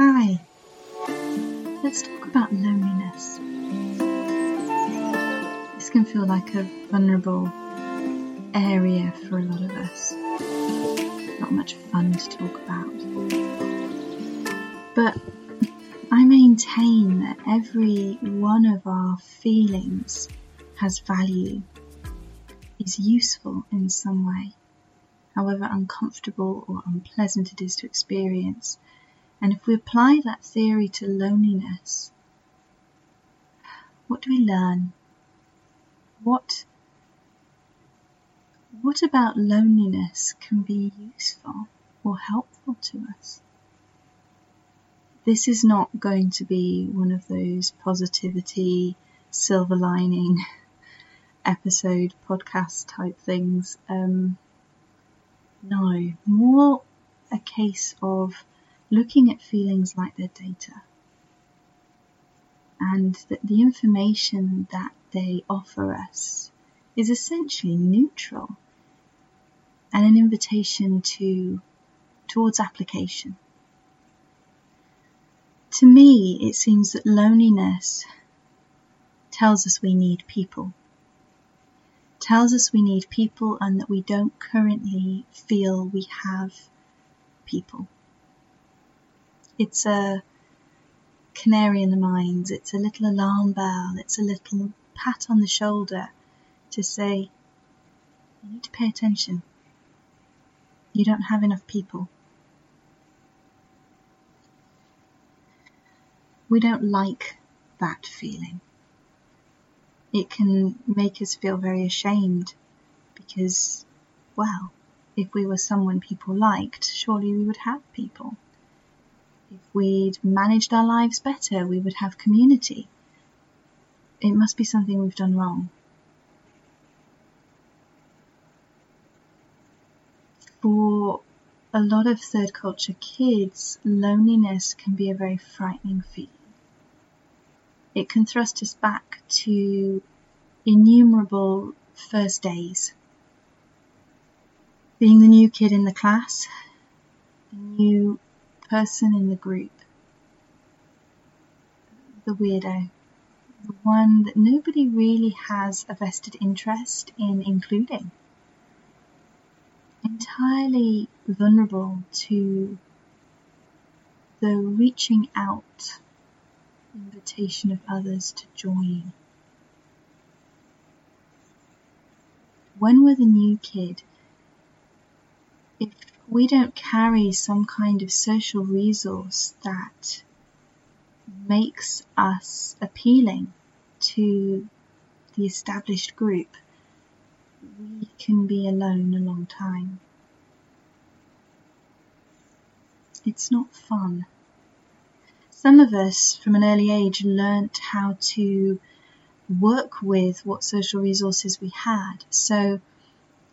Hi. Let's talk about loneliness. This can feel like a vulnerable area for a lot of us. Not much fun to talk about. But I maintain that every one of our feelings has value, is useful in some way, however uncomfortable or unpleasant it is to experience. And if we apply that theory to loneliness, what do we learn? What what about loneliness can be useful or helpful to us? This is not going to be one of those positivity, silver lining episode podcast type things. Um, no, more a case of looking at feelings like their data and that the information that they offer us is essentially neutral and an invitation to towards application. To me, it seems that loneliness tells us we need people. Tells us we need people and that we don't currently feel we have people. It's a canary in the mines, it's a little alarm bell, it's a little pat on the shoulder to say, you need to pay attention you don't have enough people. We don't like that feeling. It can make us feel very ashamed because, well, if we were someone people liked, surely we would have people. If we'd managed our lives better, we would have community. It must be something we've done wrong. for a lot of third culture kids, loneliness can be a very frightening feeling. It can thrust us back to innumerable first days. Being the new kid in the class, the new person in the group, the weirdo, the one that nobody really has a vested interest in including. Entirely vulnerable to the reaching out invitation of others to join. When we're the new kid, if we don't carry some kind of social resource that makes us appealing to the established group, we can be alone a long time. It's not fun. Some of us from an early age learnt how to work with what social resources we had. So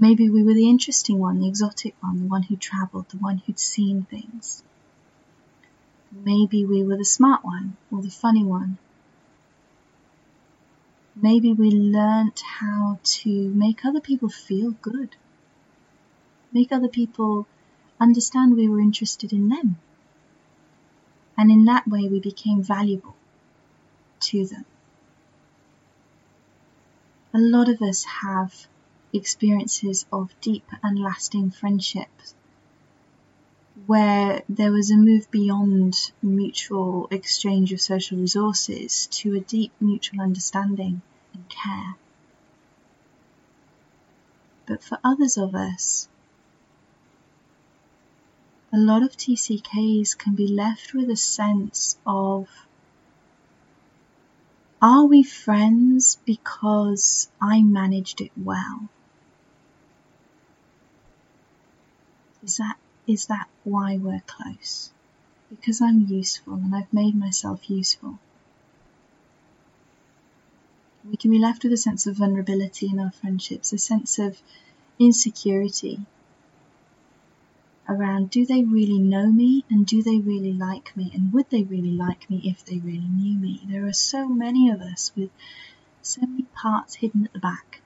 maybe we were the interesting one, the exotic one, the one who travelled, the one who'd seen things. Maybe we were the smart one or the funny one maybe we learnt how to make other people feel good, make other people understand we were interested in them. And in that way, we became valuable to them. A lot of us have experiences of deep and lasting friendships where there was a move beyond mutual exchange of social resources to a deep mutual understanding and care. But for others of us, a lot of TCKs can be left with a sense of are we friends because I managed it well? Is that is that why we're close? Because I'm useful and I've made myself useful. We can be left with a sense of vulnerability in our friendships, a sense of insecurity around do they really know me and do they really like me and would they really like me if they really knew me? There are so many of us with so many parts hidden at the back.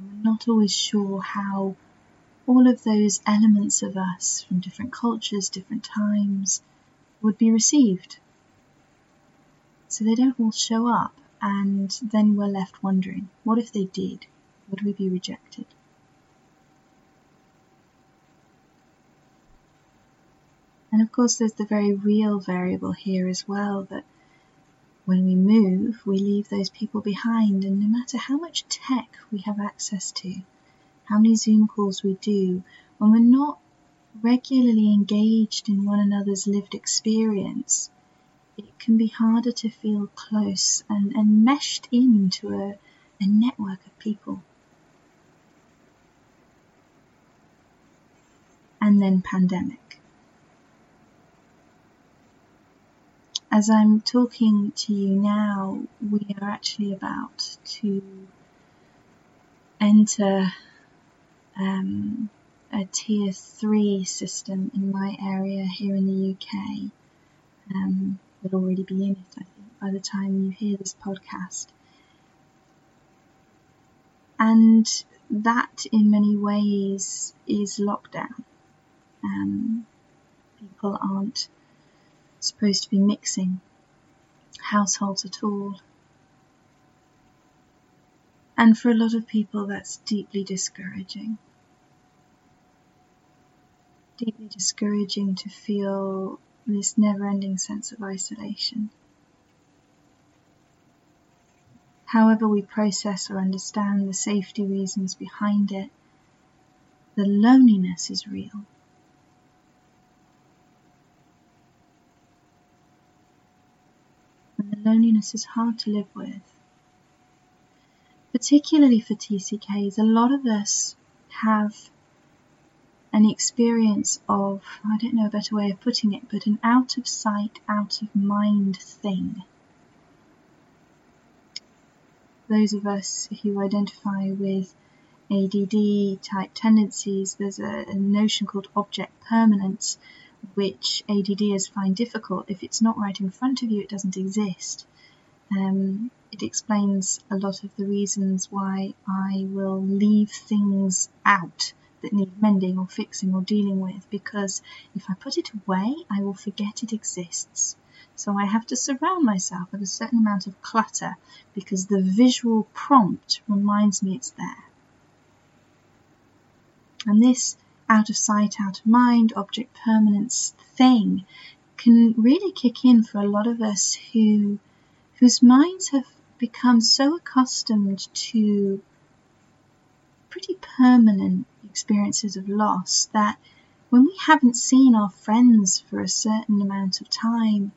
we're not always sure how all of those elements of us from different cultures, different times, would be received. So they don't all show up, and then we're left wondering what if they did? Would we be rejected? And of course, there's the very real variable here as well that when we move, we leave those people behind, and no matter how much tech we have access to, how many Zoom calls we do, when we're not regularly engaged in one another's lived experience, it can be harder to feel close and, and meshed into a, a network of people. And then pandemic. As I'm talking to you now, we are actually about to enter um, a tier three system in my area here in the UK. Um, will already be in it, I think, by the time you hear this podcast. And that, in many ways, is lockdown. Um, people aren't supposed to be mixing households at all. And for a lot of people, that's deeply discouraging deeply discouraging to feel this never ending sense of isolation. However, we process or understand the safety reasons behind it, the loneliness is real. And the loneliness is hard to live with. Particularly for TCKs, a lot of us have an experience of, I don't know a better way of putting it, but an out of sight, out of mind thing. Those of us who identify with ADD type tendencies, there's a, a notion called object permanence, which ADDers find difficult. If it's not right in front of you, it doesn't exist. Um, it explains a lot of the reasons why I will leave things out that need mending or fixing or dealing with because if I put it away, I will forget it exists. So I have to surround myself with a certain amount of clutter because the visual prompt reminds me it's there. And this out of sight, out of mind, object permanence thing can really kick in for a lot of us who whose minds have become so accustomed to pretty permanent experiences of loss that when we haven't seen our friends for a certain amount of time,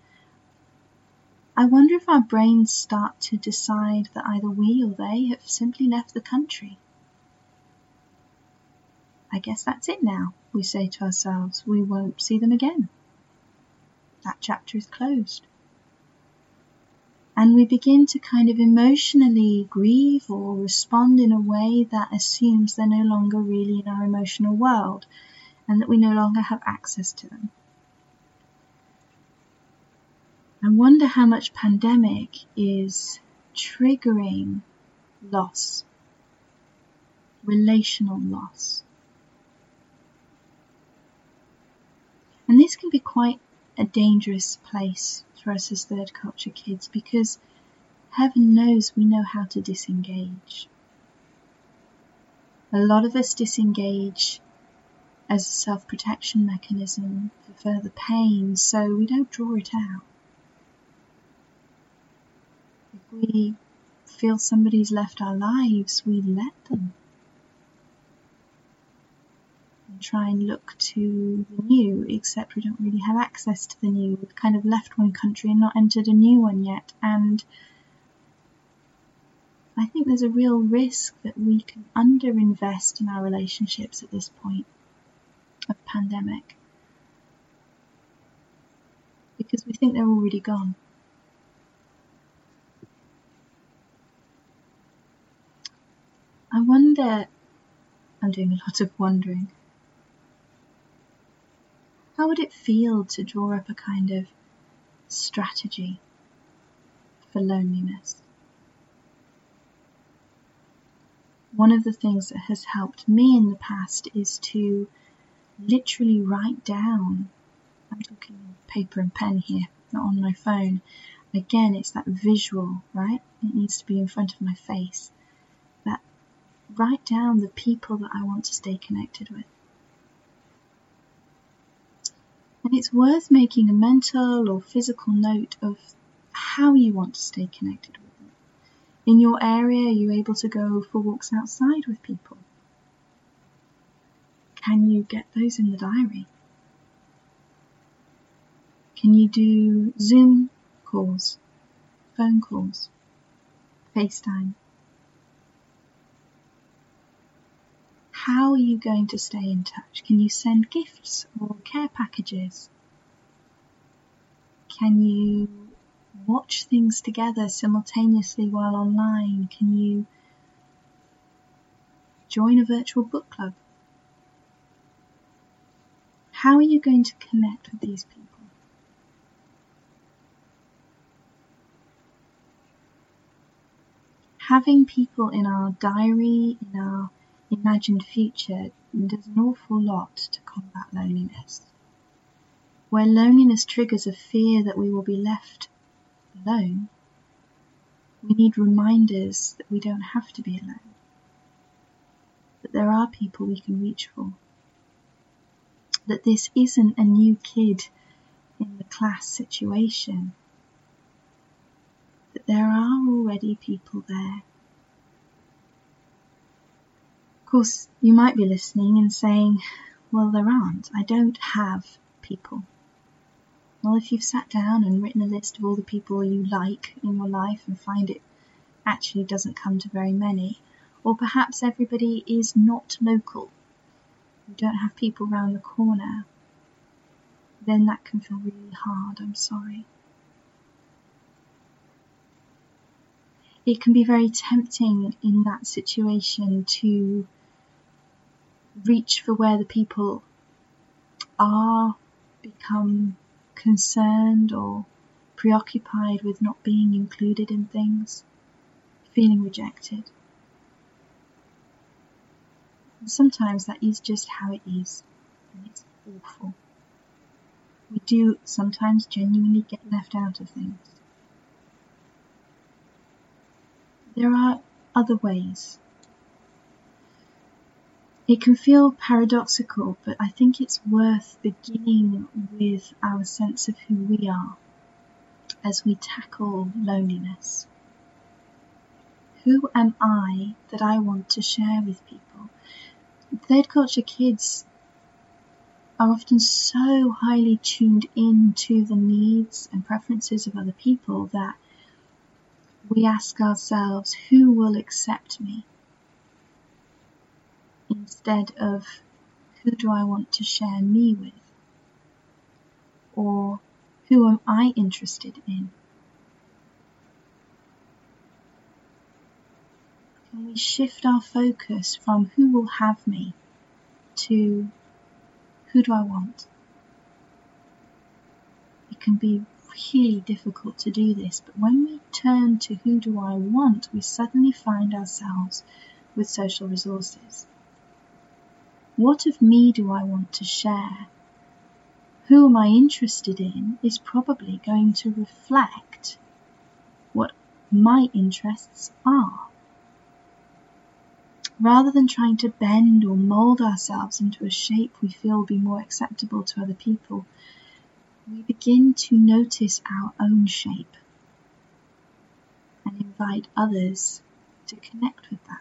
I wonder if our brains start to decide that either we or they have simply left the country. I guess that's it now, we say to ourselves. We won't see them again. That chapter is closed and we begin to kind of emotionally grieve or respond in a way that assumes they're no longer really in our emotional world and that we no longer have access to them. I wonder how much pandemic is triggering loss, relational loss. And this can be quite a dangerous place for us as third culture kids because heaven knows we know how to disengage. A lot of us disengage as a self protection mechanism for further pain, so we don't draw it out. If we feel somebody's left our lives, we let them try and look to the new, except we don't really have access to the new. We've kind of left one country and not entered a new one yet, and I think there's a real risk that we can underinvest in our relationships at this point of pandemic because we think they're already gone. I wonder, I'm doing a lot of wondering, how would it feel to draw up a kind of strategy for loneliness? one of the things that has helped me in the past is to literally write down. I'm talking paper and pen here, not on my phone. Again, it's that visual, right? It needs to be in front of my face. That write down the people that I want to stay connected with. And it's worth making a mental or physical note of how you want to stay connected with them. In your area, are you able to go for walks outside with people? Can you get those in the diary? Can you do Zoom calls, phone calls, FaceTime? How are you going to stay in touch? Can you send gifts or care packages? Can you watch things together simultaneously while online? Can you join a virtual book club? How are you going to connect with these people? Having people in our diary, in our imagined future does an awful lot to combat loneliness. Where loneliness triggers a fear that we will be left alone, we need reminders that we don't have to be alone, that there are people we can reach for, that this isn't a new kid in the class situation, that there are already people there course, you might be listening and saying, well, there aren't. I don't have people. Well, if you've sat down and written a list of all the people you like in your life and find it actually doesn't come to very many, or perhaps everybody is not local, you don't have people round the corner, then that can feel really hard. I'm sorry. It can be very tempting in that situation to reach for where the people are, become concerned or preoccupied with not being included in things, feeling rejected. Sometimes that is just how it is, and it's awful. We do sometimes genuinely get left out of things. There are other ways it can feel paradoxical, but I think it's worth beginning with our sense of who we are as we tackle loneliness. Who am I that I want to share with people? Third culture kids are often so highly tuned in to the needs and preferences of other people that we ask ourselves, who will accept me? Instead of who do I want to share me with? Or who am I interested in? Can we shift our focus from who will have me to who do I want? It can be really difficult to do this, but when we turn to who do I want, we suddenly find ourselves with social resources. What of me do I want to share? Who am I interested in is probably going to reflect what my interests are. Rather than trying to bend or mold ourselves into a shape we feel will be more acceptable to other people, we begin to notice our own shape and invite others to connect with that.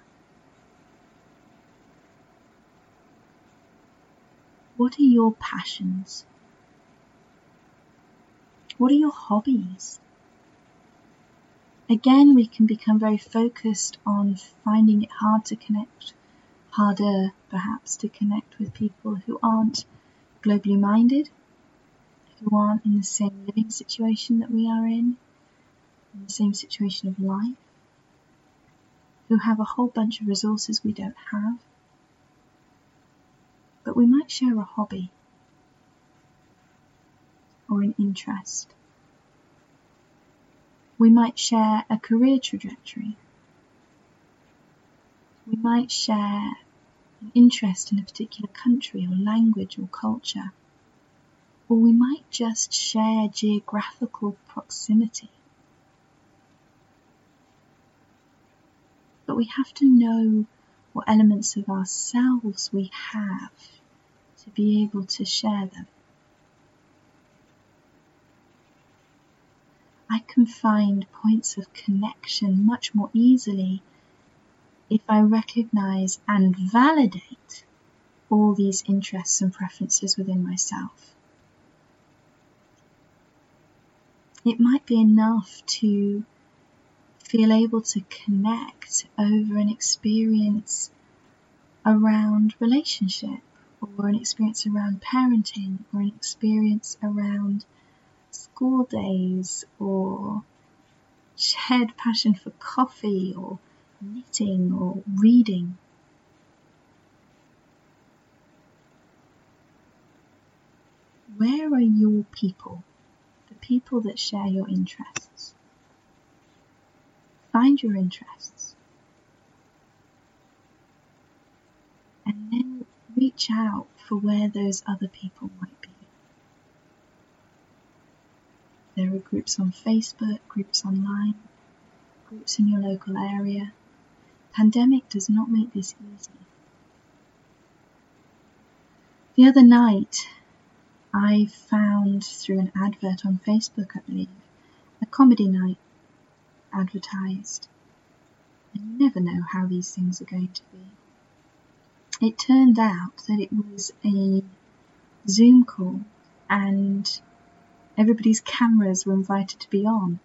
What are your passions? What are your hobbies? Again, we can become very focused on finding it hard to connect, harder perhaps to connect with people who aren't globally minded, who aren't in the same living situation that we are in, in the same situation of life, who have a whole bunch of resources we don't have we might share a hobby or an interest. We might share a career trajectory. We might share an interest in a particular country or language or culture. Or we might just share geographical proximity. But we have to know what elements of ourselves we have be able to share them. I can find points of connection much more easily if I recognize and validate all these interests and preferences within myself. It might be enough to feel able to connect over an experience around relationship or an experience around parenting or an experience around school days or shared passion for coffee or knitting or reading. Where are your people, the people that share your interests? Find your interests and then reach out for where those other people might be. There are groups on Facebook, groups online, groups in your local area. Pandemic does not make this easy. The other night, I found through an advert on Facebook, I believe, a comedy night advertised. And you never know how these things are going to be. It turned out that it was a Zoom call and everybody's cameras were invited to be on.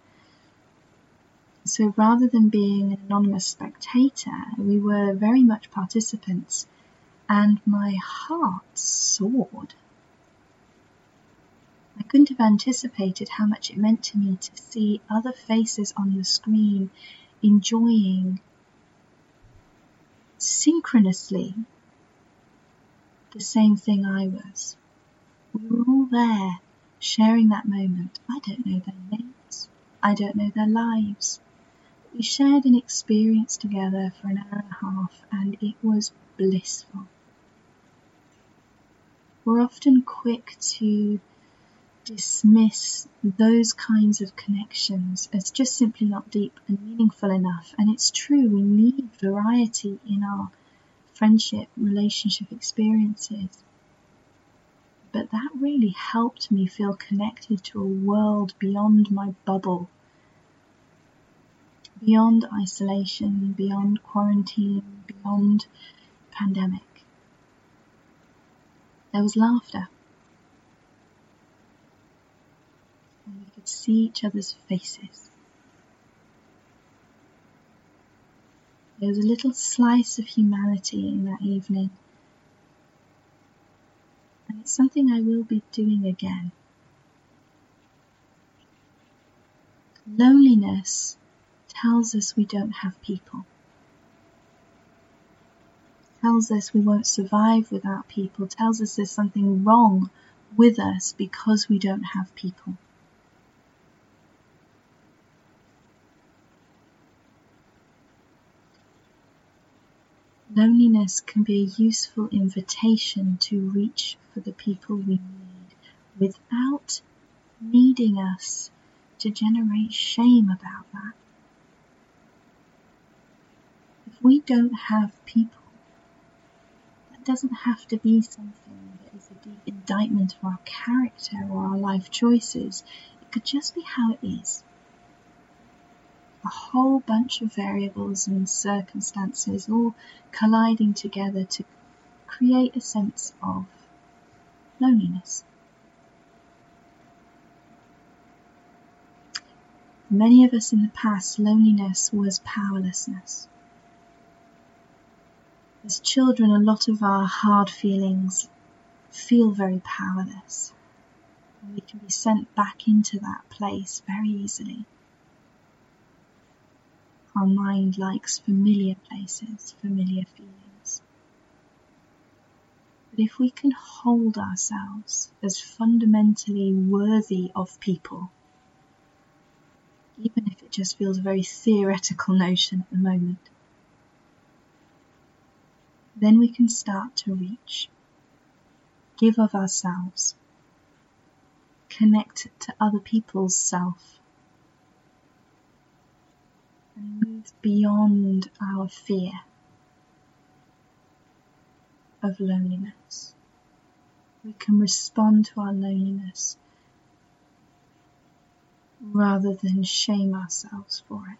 So rather than being an anonymous spectator, we were very much participants, and my heart soared. I couldn't have anticipated how much it meant to me to see other faces on the screen enjoying synchronously the same thing I was. We were all there sharing that moment. I don't know their names. I don't know their lives. We shared an experience together for an hour and a half and it was blissful. We're often quick to dismiss those kinds of connections as just simply not deep and meaningful enough. And it's true, we need variety in our friendship, relationship experiences but that really helped me feel connected to a world beyond my bubble, beyond isolation, beyond quarantine, beyond pandemic. There was laughter. And we could see each other's faces. There was a little slice of humanity in that evening and it's something I will be doing again. Loneliness tells us we don't have people. Tells us we won't survive without people, tells us there's something wrong with us because we don't have people. Loneliness can be a useful invitation to reach for the people we need without needing us to generate shame about that. If we don't have people, that doesn't have to be something that is a deep indictment of our character or our life choices. It could just be how it is a whole bunch of variables and circumstances all colliding together to create a sense of loneliness. For many of us in the past, loneliness was powerlessness. As children, a lot of our hard feelings feel very powerless. We can be sent back into that place very easily. Our mind likes familiar places, familiar feelings. But if we can hold ourselves as fundamentally worthy of people, even if it just feels a very theoretical notion at the moment, then we can start to reach, give of ourselves, connect to other people's self, and move beyond our fear of loneliness. We can respond to our loneliness rather than shame ourselves for it.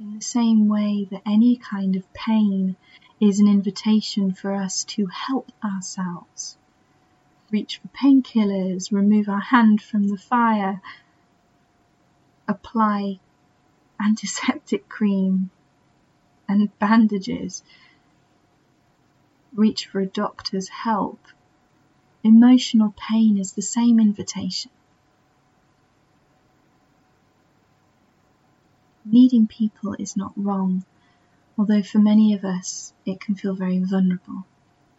In the same way that any kind of pain is an invitation for us to help ourselves, reach for painkillers, remove our hand from the fire, apply antiseptic cream and bandages, reach for a doctor's help. Emotional pain is the same invitation. Needing people is not wrong, although for many of us it can feel very vulnerable.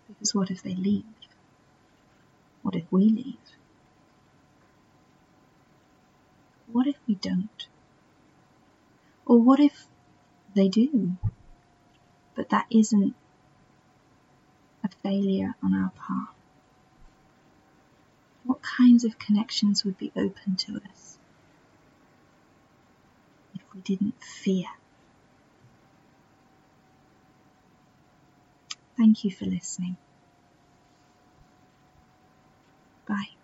Because what if they leave? What if we leave? What if we don't? Or what if they do? But that isn't a failure on our part. What kinds of connections would be open to us if we didn't fear? Thank you for listening. Bye.